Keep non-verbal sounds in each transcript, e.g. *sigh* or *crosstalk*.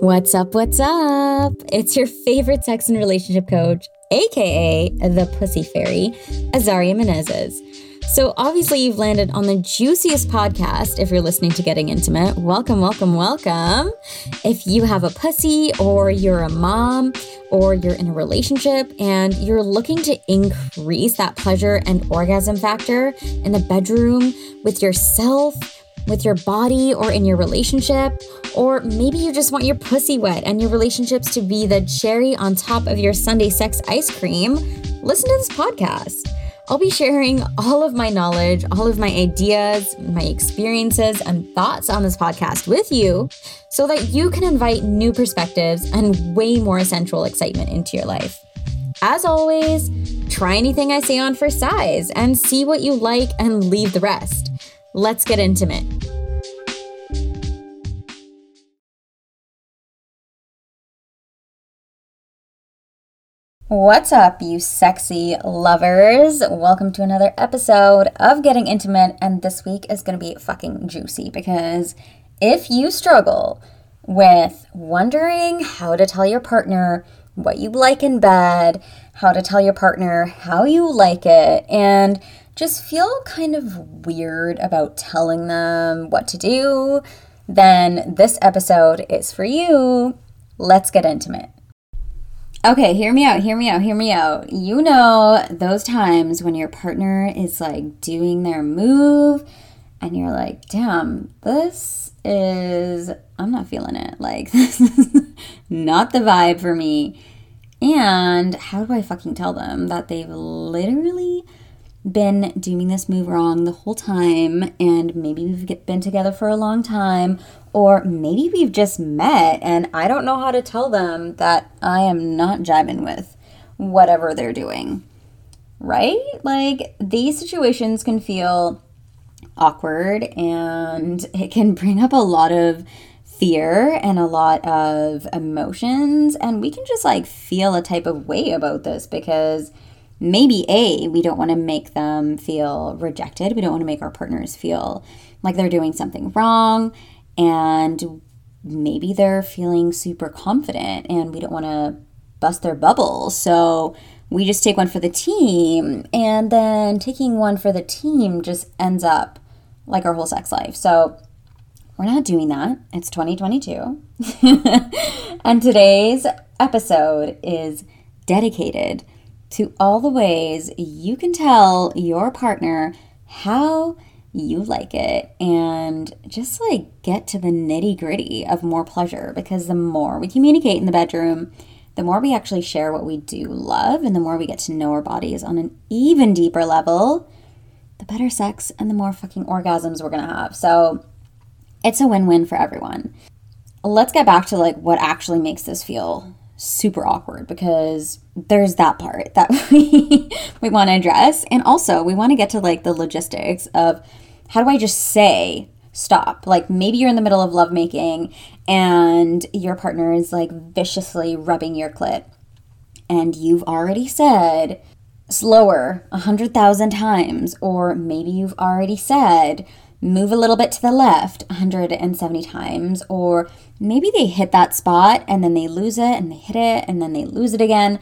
What's up? What's up? It's your favorite sex and relationship coach, aka the Pussy Fairy, Azaria Menezes. So, obviously, you've landed on the juiciest podcast if you're listening to Getting Intimate. Welcome, welcome, welcome. If you have a pussy, or you're a mom, or you're in a relationship and you're looking to increase that pleasure and orgasm factor in the bedroom with yourself, with your body, or in your relationship, or maybe you just want your pussy wet and your relationships to be the cherry on top of your sundae sex ice cream, listen to this podcast. I'll be sharing all of my knowledge, all of my ideas, my experiences, and thoughts on this podcast with you so that you can invite new perspectives and way more sensual excitement into your life. As always, try anything I say on for size and see what you like and leave the rest. Let's get intimate. What's up, you sexy lovers? Welcome to another episode of Getting Intimate, and this week is gonna be fucking juicy because if you struggle with wondering how to tell your partner what you like in bed, how to tell your partner how you like it, and just feel kind of weird about telling them what to do, then this episode is for you. Let's get intimate. Okay, hear me out, hear me out, hear me out. You know those times when your partner is like doing their move and you're like, damn, this is, I'm not feeling it. Like, *laughs* this is not the vibe for me. And how do I fucking tell them that they've literally been doing this move wrong the whole time and maybe we've been together for a long time or maybe we've just met and I don't know how to tell them that I am not jiving with whatever they're doing. Right? Like these situations can feel awkward and it can *laughs* bring up a lot of fear and a lot of emotions and we can just like feel a type of way about this because maybe A, we don't want to make them feel rejected. We don't want to make our partners feel like they're doing something wrong. And maybe they're feeling super confident and we don't want to bust their bubble. So we just take one for the team. And then taking one for the team just ends up like our whole sex life. So we're not doing that. It's 2022. *laughs* and today's episode is dedicated to all the ways you can tell your partner how you like it and just like get to the nitty gritty of more pleasure because the more we communicate in the bedroom, the more we actually share what we do love and the more we get to know our bodies on an even deeper level, the better sex and the more fucking orgasms we're gonna have. So it's a win win for everyone. Let's get back to like what actually makes this feel super awkward because there's that part that *laughs* we we want to address. And also we want to get to like the logistics of how do I just say stop? Like maybe you're in the middle of lovemaking and your partner is like viciously rubbing your clit. And you've already said slower a hundred thousand times or maybe you've already said move a little bit to the left 170 times, or maybe they hit that spot and then they lose it and they hit it and then they lose it again.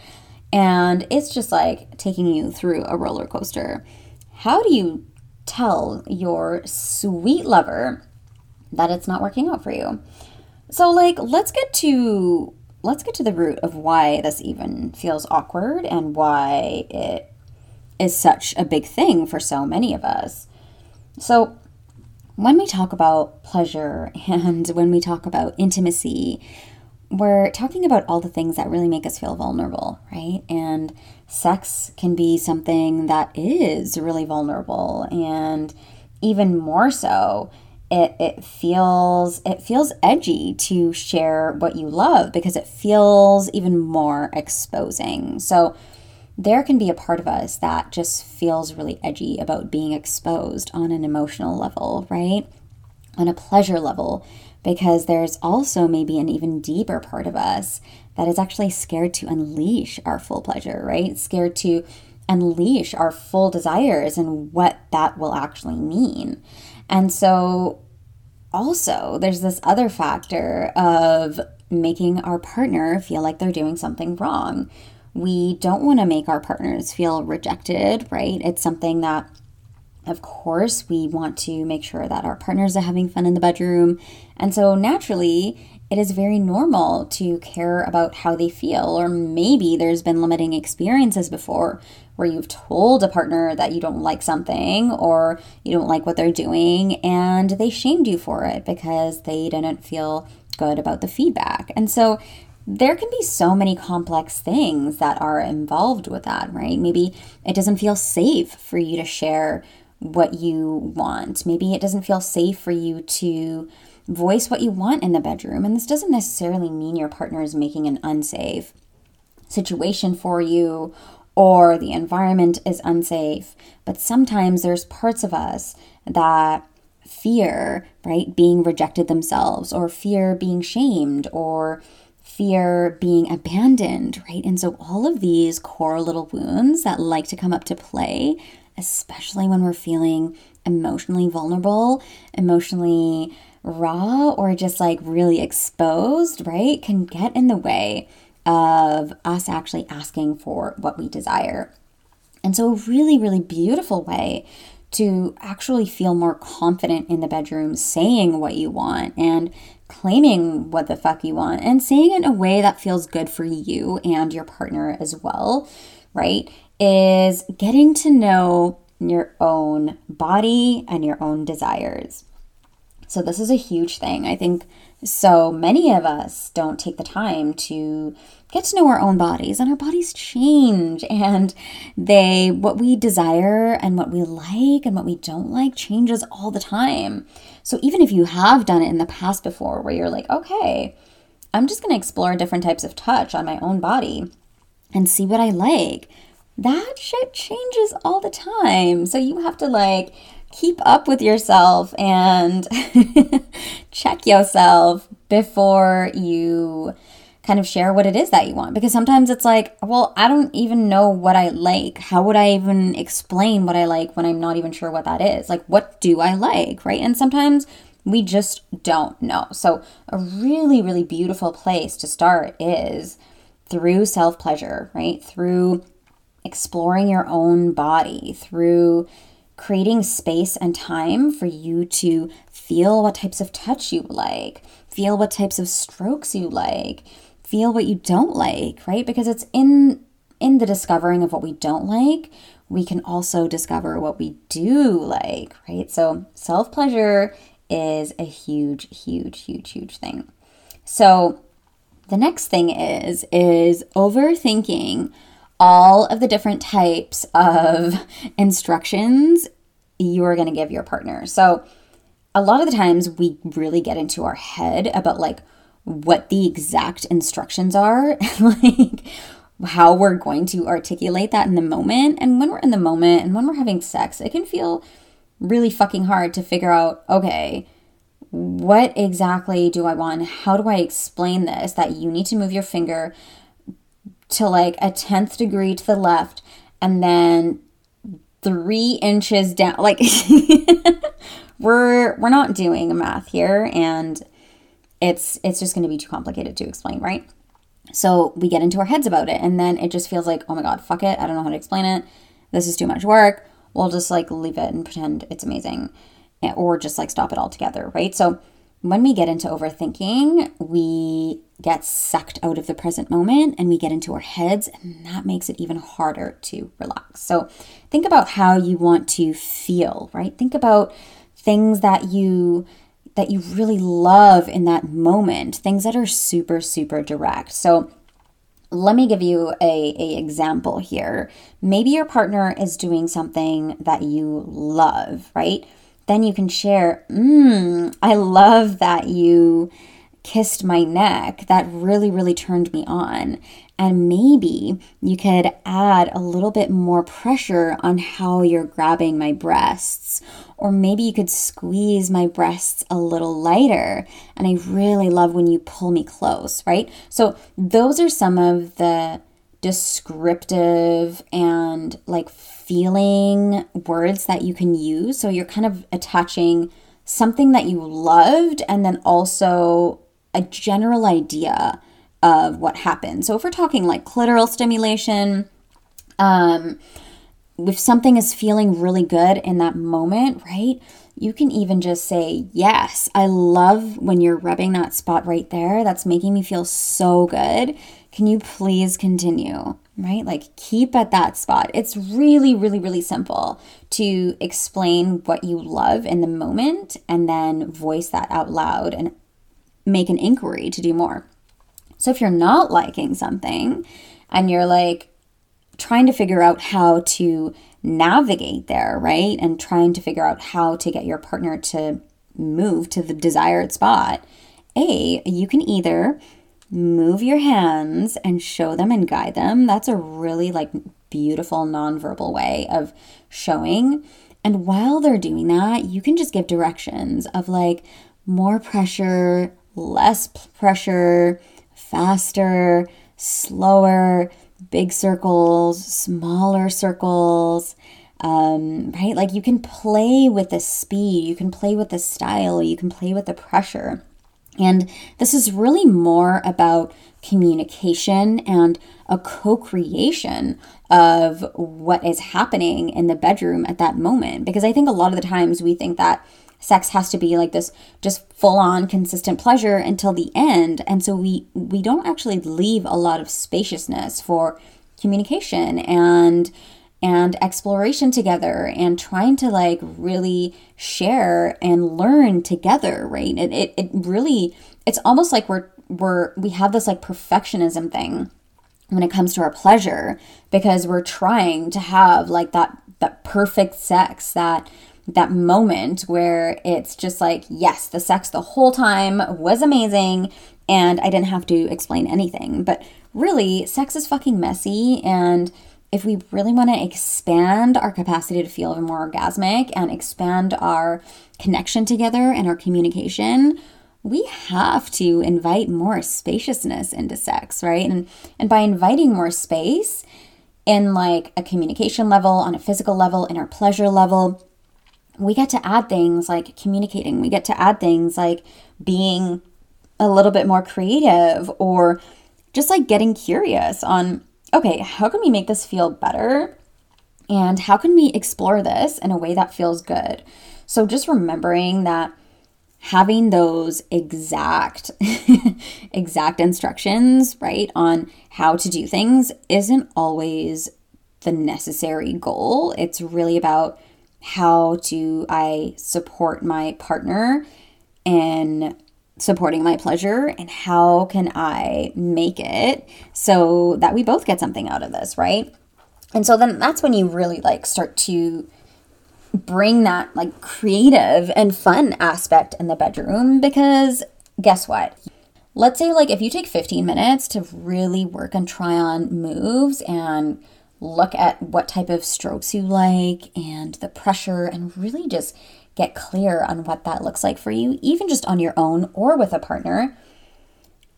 And it's just like taking you through a roller coaster. How do you tell your sweet lover that it's not working out for you? So like let's get to let's get to the root of why this even feels awkward and why it is such a big thing for so many of us. So when we talk about pleasure *laughs* and when we talk about intimacy, we're talking about all the things that really make us feel vulnerable, right? And sex can be something that is really vulnerable and even more so it, it feels it feels edgy to share what you love because it feels even more exposing. So there can be a part of us that just feels really edgy about being exposed on an emotional level, right? On a pleasure level, because there's also maybe an even deeper part of us that is actually scared to unleash our full pleasure, right? Scared to unleash our full desires and what that will actually mean. And so also, there's this other factor of making our partner feel like they're doing something wrong. We don't want to make our partners feel rejected, right? It's something that of course, we want to make sure that our partners are having fun in the bedroom. And so, naturally, it is very normal to care about how they feel. Or maybe there's been limiting experiences before where you've told a partner that you don't like something or you don't like what they're doing and they shamed you for it because they didn't feel good about the feedback. And so there can be so many complex things that are involved with that, right? Maybe it doesn't feel safe for you to share what you want. Maybe it doesn't feel safe for you to voice what you want in the bedroom. And this doesn't necessarily mean your partner is making an unsafe situation for you or the environment is unsafe. But sometimes there's parts of us that fear, right, being rejected themselves, or fear being shamed, or fear being abandoned, right? And so all of these core little wounds that like to come up to play, especially when we're feeling emotionally vulnerable, emotionally raw, or just like really exposed, right, can get in the way of us actually asking for what we desire. And so, a really, really beautiful way to actually feel more confident in the bedroom saying what you want and claiming what the fuck you want and saying it in a way that feels good for you and your partner as well, right? Is getting to know your own body and your own desires. So, this is a huge thing. I think so many of us don't take the time to get to know our own bodies and our bodies change and they what we desire and what we like and what we don't like changes all the time. So even if you have done it in the past before where you're like, "Okay, I'm just going to explore different types of touch on my own body and see what I like." That shit changes all the time. So you have to like keep up with yourself and *laughs* check yourself before you kind of share what it is that you want. Because sometimes it's like well i don't even know what i like. How would i even explain what i like when i'm not even sure what that is? Like what do i like right? And sometimes we just don't know. So a really really beautiful place to start is through self pleasure right? Through exploring your own body through creating space and time for you to feel what types of touch you like feel what types of strokes you like feel what you don't like, right? Because it's in in the discovering of what we don't like, we can also discover what we do like, right? So, self-pleasure is a huge huge huge huge thing. So, the next thing is is overthinking all of the different types of *laughs* instructions you are going to give your partner. So, a lot of the times we really get into our head about like what the exact instructions are, *laughs* like how we're going to articulate that in the moment. And when we're in the moment and when we're having sex, it can feel really fucking hard to figure out, okay, what exactly do I want? How do I explain this? That you need to move your finger to like a tenth degree to the left and then three inches down. Like *laughs* we're we're not doing math here and it's it's just going to be too complicated to explain, right? So we get into our heads about it and then it just feels like, "Oh my god, fuck it. I don't know how to explain it. This is too much work. We'll just like leave it and pretend it's amazing." Eh, or just like stop it altogether, right? So when we get into overthinking, we get sucked out of the present moment and we get into our heads, and that makes it even harder to relax. So, think about how you want to feel, right? Think about things that you that you really love in that moment, things that are super, super direct. So let me give you a, a example here. Maybe your partner is doing something that you love, right? Then you can share, mmm, I love that you kissed my neck. That really, really turned me on. And maybe you could add a little bit more pressure on how you're grabbing my breasts. Or maybe you could squeeze my breasts a little lighter. And I really love when you pull me close, right? So, those are some of the descriptive and like feeling words that you can use. So, you're kind of attaching something that you loved and then also a general idea of what happened. So if we're talking like clitoral stimulation, um, if something is feeling really good in that moment, right? You can even just say, Yes, I love when you're rubbing that spot right there. That's making me feel so good. Can you please continue? Right? Like keep at that spot. It's really, really, really simple to explain what you love in the moment and then voice that out loud and make an inquiry to do more. So if you're not liking something and you're like trying to figure out how to navigate there, right? And trying to figure out how to get your partner to move to the desired spot, A, you can either move your hands and show them and guide them. That's a really like beautiful nonverbal way of showing. And while they're doing that, you can just give directions of like more pressure, less pressure, faster, slower, big circles, smaller circles. Um, right? Like you can play with the speed, you can play with the style, you can play with the pressure. And this is really more about communication and a co creation of what is happening in the bedroom at that moment. Because I think a lot of the times we think that sex has to be like this just full on consistent pleasure until the end. And so we we don't actually leave a lot of spaciousness for communication and and exploration together and trying to like really share and learn together right? It, it, it really it's almost like we're we're we have this like perfectionism thing when it comes to our pleasure because we're trying to have like that that perfect sex that that moment where it's just like, yes, the sex the whole time was amazing and I didn't have to explain anything. But really, sex is fucking messy. And if we really want to expand our capacity to feel more orgasmic and expand our connection together and our communication, we have to invite more spaciousness into sex, right? And and by inviting more space in like a communication level, on a physical level, in our pleasure level, we get to add things like communicating. We get to add things like being a little bit more creative or just like getting curious on okay, how can we make this feel better? And how can we explore this in a way that feels good? So just remembering that having those exact *laughs* exact instructions, right, on how to do things isn't always the necessary goal. It's really about how do I support my partner in supporting my pleasure and how can I make it so that we both get something out of this, right? And so then that's when you really like start to bring that like creative and fun aspect in the bedroom because guess what? Let's say like if you take 15 minutes to really work and try on moves and look at what type of strokes you like and the pressure and really just get clear on what that looks like for you, even just on your own or with a partner.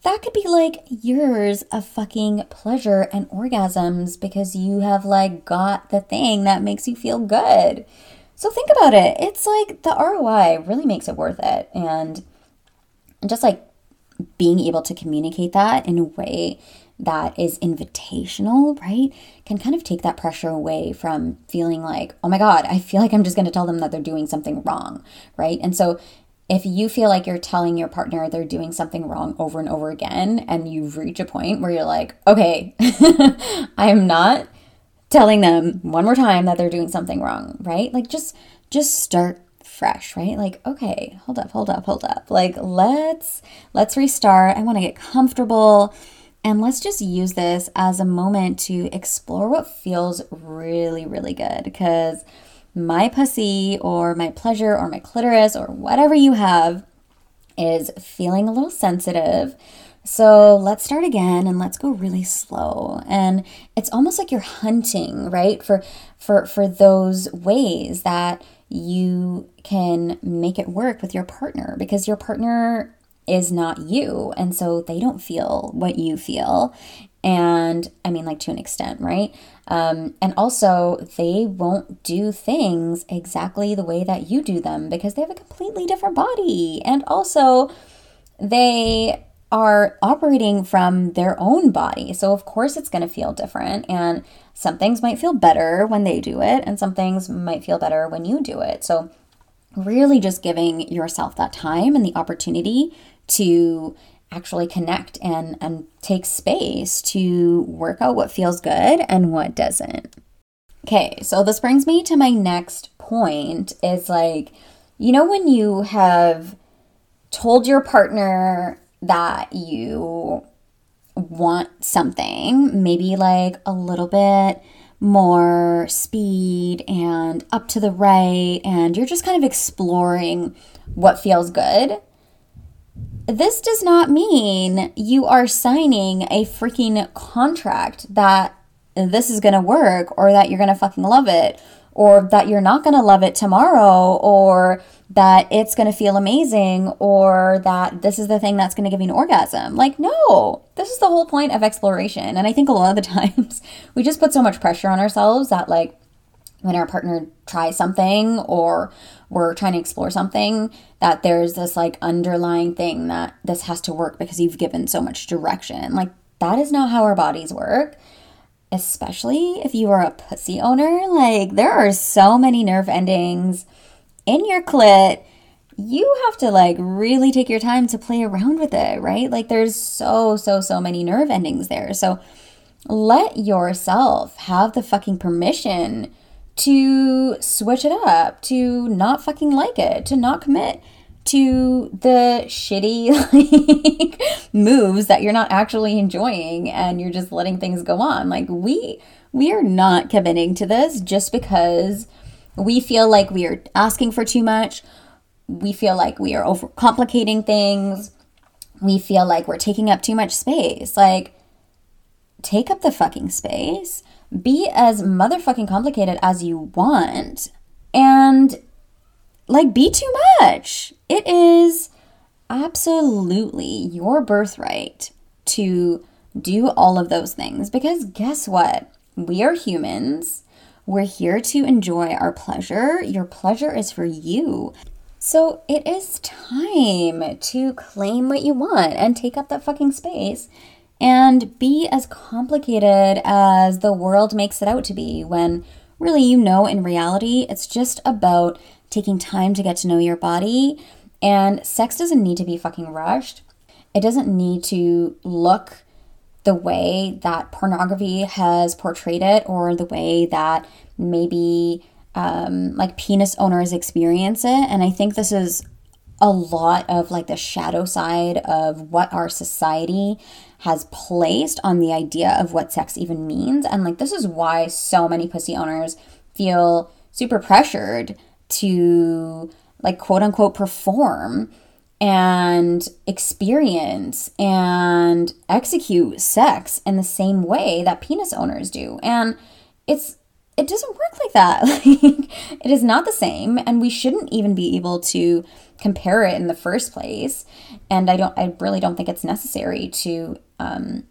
That could be like years of fucking pleasure and orgasms because you have like got the thing that makes you feel good. So think about it. It's like the ROI really makes it worth it. And just like being able to communicate that in a way that is invitational, right, can kind of take that pressure away from feeling like, oh my God, I feel like I'm just going to tell them that they're doing something wrong, right? And so if you feel like you're telling your partner they're doing something wrong over and over again, and you reach a point where you're like, okay, *laughs* I'm not telling them one more time that they're doing something wrong, right? Like just just start fresh, right? Like, okay, hold up, hold up, hold up. Like, let's let's restart. I want to get comfortable. And let's just use this as a moment to explore what feels really, really good. Because my pussy or my pleasure or my clitoris or whatever you have is feeling a little sensitive. So let's start again and let's go really slow. And it's almost like you're hunting, right? For for for those ways that you can make it work with your partner because your partner is not you. And so they don't feel what you feel. And I mean, like to an extent, right? Um, and also, they won't do things exactly the way that you do them because they have a completely different body. And also, they are operating from their own body. So, of course, it's going to feel different. And some things might feel better when they do it, and some things might feel better when you do it. So, really just giving yourself that time and the opportunity to actually connect and and take space to work out what feels good and what doesn't. Okay, so this brings me to my next point is like you know when you have told your partner that you want something, maybe like a little bit more speed and up to the right, and you're just kind of exploring what feels good. This does not mean you are signing a freaking contract that this is going to work or that you're going to fucking love it or that you're not going to love it tomorrow or that it's going to feel amazing or that this is the thing that's going to give you an orgasm. Like, no, this is the whole point of exploration. And I think a lot of the *laughs* times we just put so much pressure on ourselves that, like, when our partner tries something or we're trying to explore something, that there's this like underlying thing that this has to work because you've given so much direction. Like, that is not how our bodies work especially if you are a pussy owner. Like, there are so many nerve endings in your clit. You have to like really take your time to play around with it, right? Like, there's so, so, so many nerve endings there. So, let yourself have the fucking permission to switch it up, to not fucking like it, to not commit to the shitty *laughs* like moves that you're not actually enjoying and you're just letting things go on. Like we we are not committing to this just because we feel like we are asking for too much. We feel like we are overcomplicating things. We feel like we're taking up too much space. Like take up the fucking space. Be as motherfucking complicated as you want. And like be too much. It is absolutely your birthright to do all of those things because guess what? We are humans. We're here to enjoy our pleasure. Your pleasure is for you. So it is time to claim what you want and take up that fucking space and be as complicated as the world makes it out to be when really you know in reality it's just about taking time to get to know your body. And sex doesn't need to be fucking rushed. It doesn't need to look the way that pornography has portrayed it or the way that maybe um, like penis owners experience it. And I think this is a lot of like the shadow side of what our society has placed on the idea of what sex even means. And like, this is why so many pussy owners feel super pressured to like quote unquote perform and experience and execute sex in the same way that penis owners do. And it's it doesn't work like that. *laughs* Like it is not the same and we shouldn't even be able to compare it in the first place. And I don't I really don't think it's necessary to um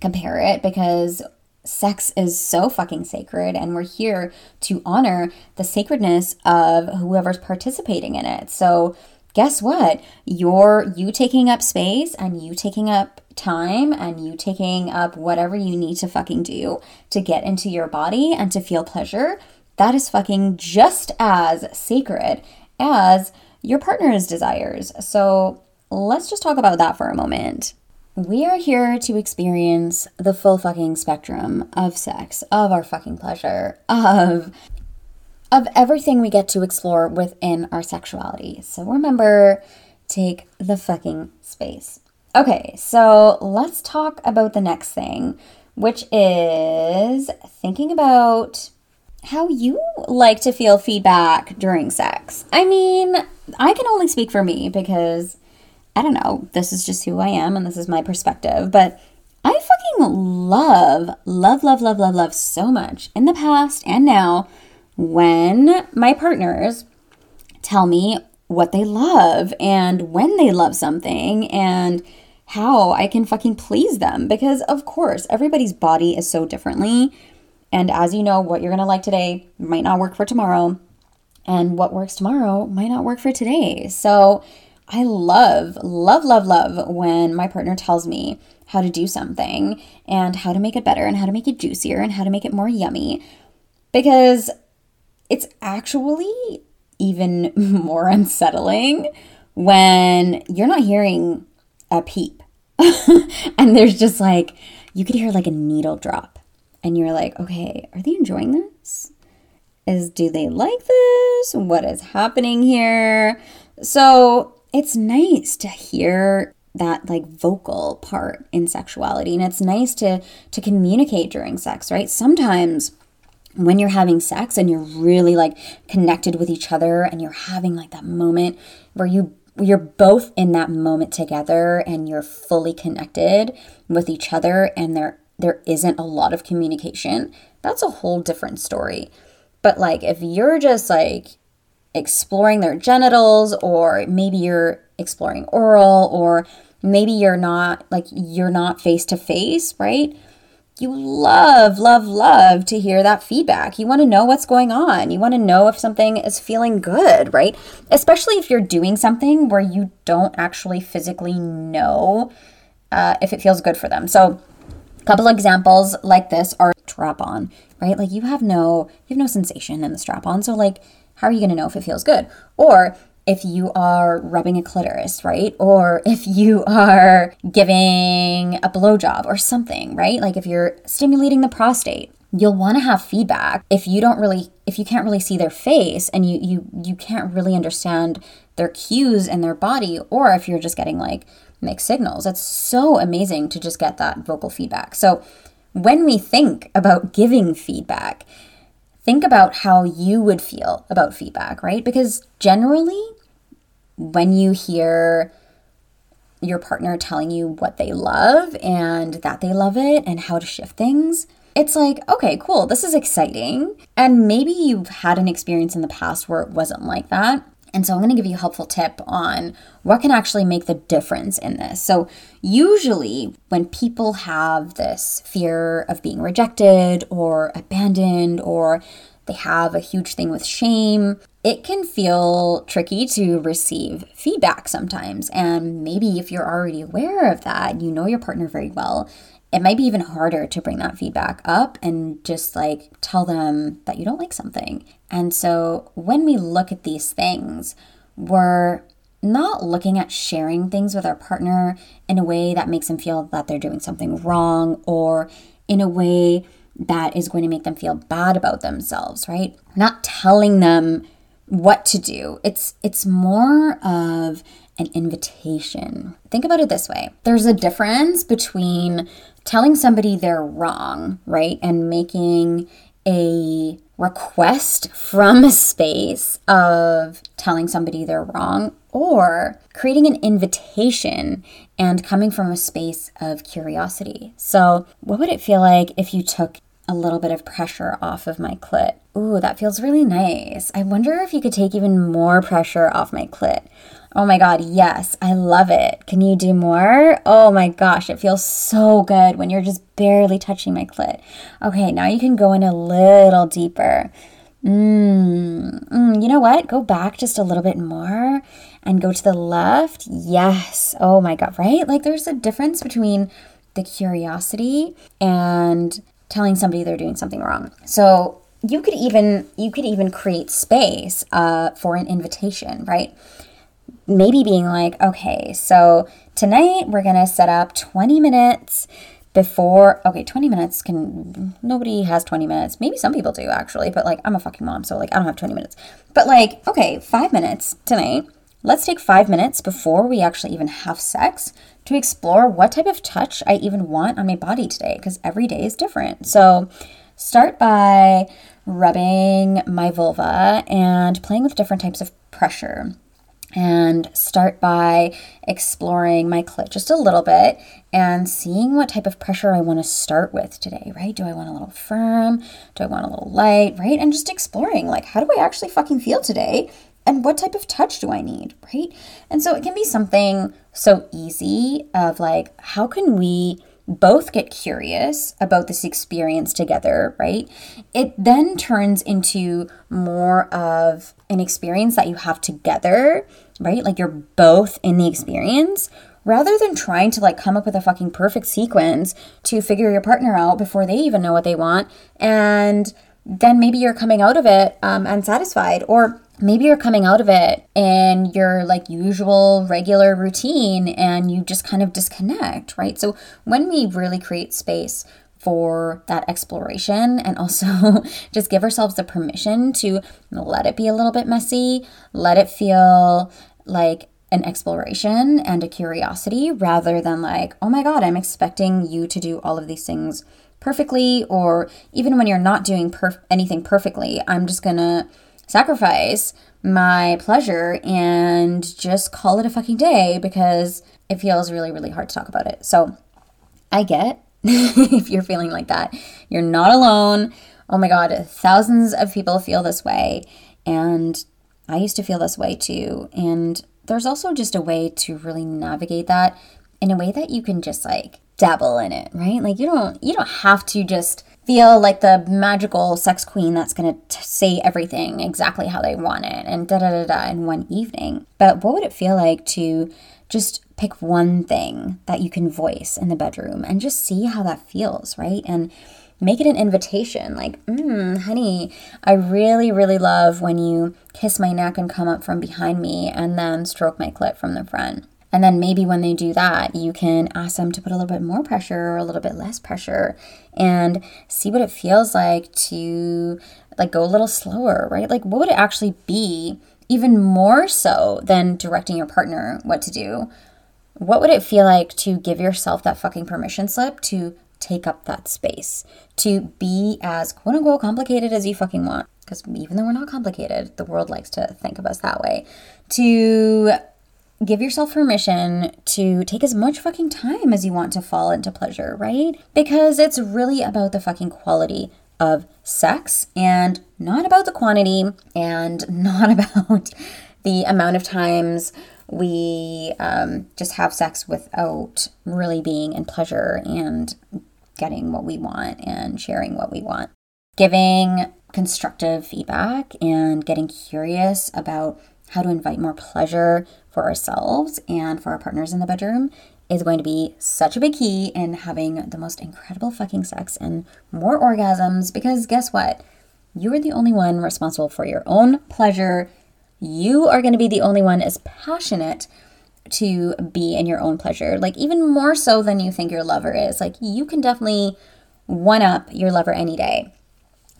compare it because sex is so fucking sacred and we're here to honor the sacredness of whoever's participating in it. So guess what? You're you taking up space and you taking up time and you taking up whatever you need to fucking do to get into your body and to feel pleasure. That is fucking just as sacred as your partner's desires. So let's just talk about that for a moment. We are here to experience the full fucking spectrum of sex, of our fucking pleasure, of of everything we get to explore within our sexuality. So remember, take the fucking space. Okay, so let's talk about the next thing, which is thinking about how you like to feel feedback during sex. I mean, I can only speak for me because I don't know, this is just who I am and this is my perspective, but I fucking love, love, love, love, love, love so much in the past and now when my partners tell me what they love and when they love something and how I can fucking please them because, of course, everybody's body is so differently. And as you know, what you're gonna like today might not work for tomorrow, and what works tomorrow might not work for today. So, I love, love, love, love when my partner tells me how to do something and how to make it better and how to make it juicier and how to make it more yummy because it's actually even *laughs* more unsettling when you're not hearing a peep *laughs* and there's just like, you could hear like a needle drop and you're like, okay, are they enjoying this? Is do they like this? What is happening here? So it's nice to hear that like vocal part in sexuality and it's nice to to communicate during sex right sometimes when you're having sex and you're really like connected with each other and you're having like that moment where you you're both in that moment together and you're fully connected with each other and there there isn't a lot of communication that's a whole different story but like if you're just like exploring their genitals or maybe you're exploring oral or maybe you're not like you're not face to face, right? You love, love, love to hear that feedback. You want to know what's going on. You want to know if something is feeling good, right? Especially if you're doing something where you don't actually physically know uh, if it feels good for them. So, a couple examples like this are strap on, right? Like you have no you have no sensation in the strap on. So like how are you going to know if it feels good? Or if you are rubbing a clitoris, right? Or if you are giving a blowjob or something, right? Like if you're stimulating the prostate, you'll want to have feedback. If you don't really if you can't really see their face and you you you can't really understand their cues in their body or if you're just getting like mixed signals. It's so amazing to just get that vocal feedback. So when we think about giving feedback, think about how you would feel about feedback, right? Because generally, when you hear your partner telling you what they love and that they love it and how to shift things, it's like, okay, cool, this is exciting. And maybe you've had an experience in the past where it wasn't like that. And so I'm going to give you a helpful tip on what can actually make the difference in this. So, usually, when people have this fear of being rejected or abandoned, or they have a huge thing with shame, it can feel tricky to receive feedback sometimes. And maybe if you're already aware of that, you know your partner very well, it might be even harder to bring that feedback up and just like tell them that you don't like something. And so when we look at these things, we're not looking at sharing things with our partner in a way that makes them feel that they're doing something wrong or in a way that is going to make them feel bad about themselves, right? Not telling them what to do. It's it's more of an invitation. Think about it this way. There's a difference between telling somebody they're wrong, right? And making a request from a space of telling somebody they're wrong or creating an invitation and coming from a space of curiosity. So, what would it feel like if you took a little bit of pressure off of my clit? Ooh, that feels really nice. I wonder if you could take even more pressure off my clit. Oh my God, yes, I love it. Can you do more? Oh my gosh, it feels so good when you're just barely touching my clit. Okay, now you can go in a little deeper. Mmm, mm, you know what? Go back just a little bit more and go to the left. Yes. Oh my God, right? Like there's a difference between the curiosity and telling somebody they're doing something wrong. So you could even you could even create space uh, for an invitation, right? Maybe being like, okay, so tonight we're going to set up 20 minutes before okay 20 minutes can nobody has 20 minutes. Maybe some people do actually but like i'm a fucking mom so like i don't have 20 minutes. But like okay five minutes tonight. Let's take five minutes before we actually even have sex to explore what type of touch i even want on my body today because every day is different. So start by rubbing my vulva and playing with different types of pressure and start by exploring my clit just a little bit and seeing what type of pressure I want to start with today, right? Do I want a little firm? Do I want a little light, right? And just exploring like, how do I actually fucking feel today? and what type of touch do I need, right? And so it can be something so easy of like, how can we both get curious about this experience together, right? It then turns into more of an experience that you have together, right? Like you're both in the experience rather than trying to like come up with a fucking perfect sequence to figure your partner out before they even know what they want. And then maybe you're coming out of it um, unsatisfied or maybe you're coming out of it in your like usual regular routine and you just kind of disconnect, right? So when we really create space for that exploration and also *laughs* just give ourselves the permission to let it be a little bit messy, let it feel like an exploration and a curiosity rather than like, oh my God, I'm expecting you to do all of these things perfectly, or even when you're not doing perf- anything perfectly, I'm just gonna sacrifice my pleasure and just call it a fucking day because it feels really, really hard to talk about it. So I get *laughs* if you're feeling like that. You're not alone. Oh my God, thousands of people feel this way. And I used to feel this way too. And there's also just a way to really navigate that in a way that you can just like dabble in it, right? Like you don't you don't have to just feel like the magical sex queen that's going to say everything exactly how they want it and da da da da in one evening. But what would it feel like to just pick one thing that you can voice in the bedroom and just see how that feels, right? And make it an invitation like, mm, honey, I really, really love when you kiss my neck and come up from behind me and then stroke my clit from the front. And then maybe when they do that, you can ask them to put a little bit more pressure or a little bit less pressure and see what it feels like to like go a little slower, right? Like what would it actually be even more so than directing your partner what to do? What would it feel like to give yourself that fucking permission slip to take up that space, to be as quote unquote complicated as you fucking want? Because even though we're not complicated, the world likes to think of us that way. To give yourself permission to take as much fucking time as you want to fall into pleasure, right? Because it's really about the fucking quality of sex and not about the quantity and *laughs* not about the amount of times we um, just have sex without really being in pleasure and getting what we want and sharing what we want. Giving constructive feedback and getting curious about how to invite more pleasure for ourselves and for our partners in the bedroom is going to be such a big key in having the most incredible fucking sex and more orgasms because guess what? You are the only one responsible for your own pleasure. You are going to be the only one as passionate to be in your own pleasure. Like, even more so than you think your lover is. Like, you can definitely one up your lover any day.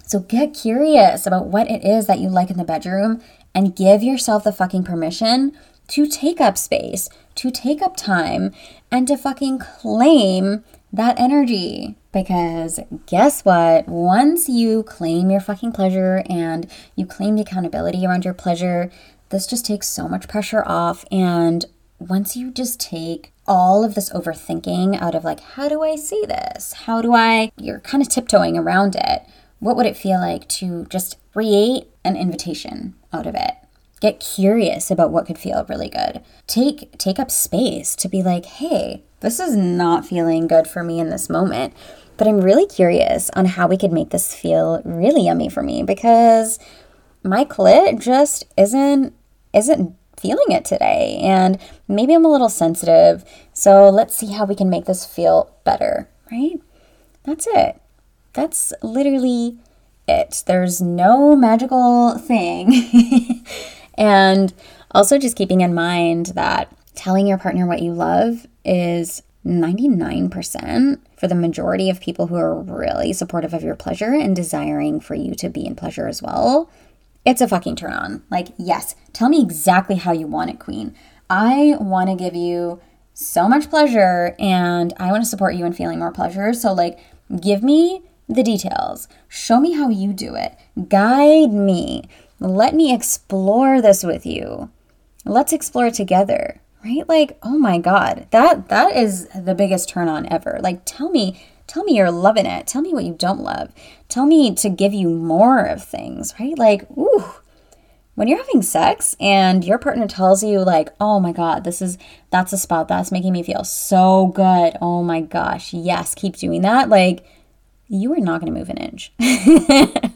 So get curious about what it is that you like in the bedroom and give yourself the fucking permission to take up space, to take up time, and to fucking claim that energy. Because guess what? Once you claim your fucking pleasure and you claim the accountability around your pleasure, this just takes so much pressure off. And once you just take all of this overthinking out of like, how do I see this? How do I, you're kind of tiptoeing around it. What would it feel like to just create an invitation out of it? Get curious about what could feel really good. Take take up space to be like, "Hey, this is not feeling good for me in this moment." But I'm really curious on how we could make this feel really yummy for me because my clit just isn't isn't feeling it today and maybe I'm a little sensitive. So let's see how we can make this feel better, right? That's it. That's literally it. There's no magical thing. *laughs* And also just keeping in mind that telling your partner what you love is 99% for the majority of people who are really supportive of your pleasure and desiring for you to be in pleasure as well. It's a fucking turn on. Like, yes, tell me exactly how you want it, queen. I want to give you so much pleasure and I want to support you in feeling more pleasure. So, like, give me the details. Show me how you do it. Guide me. Let me explore this with you. Let's explore together. Right? Like, oh my god. That that is the biggest turn on ever. Like tell me tell me you're loving it. Tell me what you don't love. Tell me to give you more of things, right? Like, ooh. when you're having sex and your partner tells you like oh my god this is that's a spot that's making me feel so good oh my gosh yes keep doing that like you are not going to move an inch. *laughs*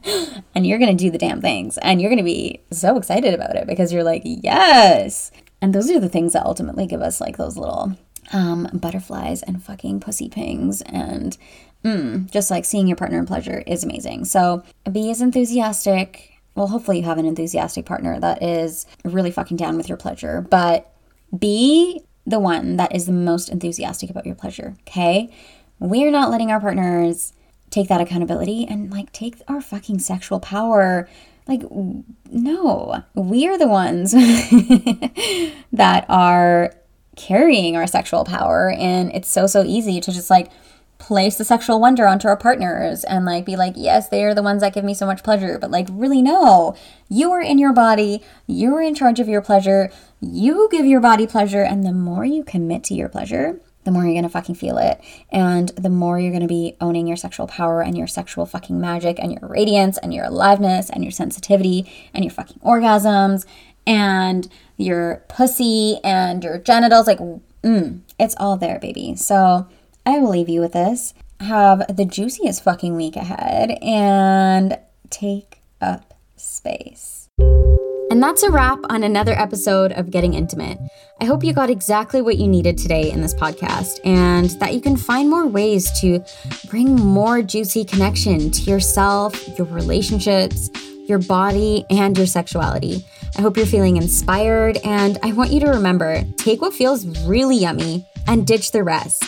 And you're going to do the damn things and you're going to be so excited about it because you're like yes. And those are the things that ultimately give us like those little um, butterflies and fucking pussy pings and mm, just like seeing your partner in pleasure is amazing. So be as enthusiastic. Well, hopefully you have an enthusiastic partner that is really fucking down with your pleasure, but be the one that is the most enthusiastic about your pleasure, okay? We're not letting our partners take that accountability and like take our fucking sexual power. Like, no, we are the ones *laughs* that are carrying our sexual power. And it's so, so easy to just like place the sexual wonder onto our partners and like be like, yes, they are the ones that give me so much pleasure. But like, really, no. You are in your body. You're in charge of your pleasure. You give your body pleasure. And the more you commit to your pleasure, the more you're gonna fucking feel it. And the more you're gonna be owning your sexual power and your sexual fucking magic and your radiance and your aliveness and your sensitivity and your fucking orgasms and your pussy and your genitals. Like, mm, it's all there, baby. So, I will leave you with this. Have the juiciest fucking week ahead and take up space. And that's a wrap on another episode of Getting Intimate. I hope you got exactly what you needed today in this podcast and that you can find more ways to bring more juicy connection to yourself, your relationships, your body, and your sexuality. I hope you're feeling inspired, and I want you to remember take what feels really yummy and ditch the rest.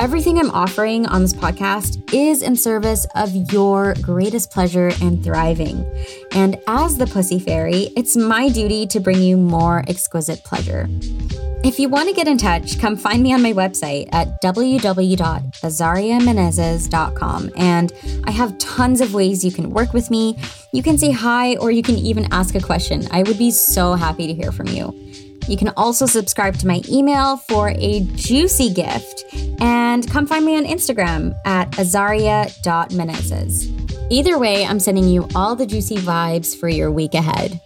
Everything I'm offering on this podcast is in service of your greatest pleasure and thriving. And as the Pussy Fairy, it's my duty to bring you more exquisite pleasure. If you want to get in touch, come find me on my website at www.azariamenezes.com. And I have tons of ways you can work with me. You can say hi or you can even ask a question. I would be so happy to hear from you. You can also subscribe to my email for a juicy gift and come find me on Instagram at azaria.menezes. Either way, I'm sending you all the juicy vibes for your week ahead.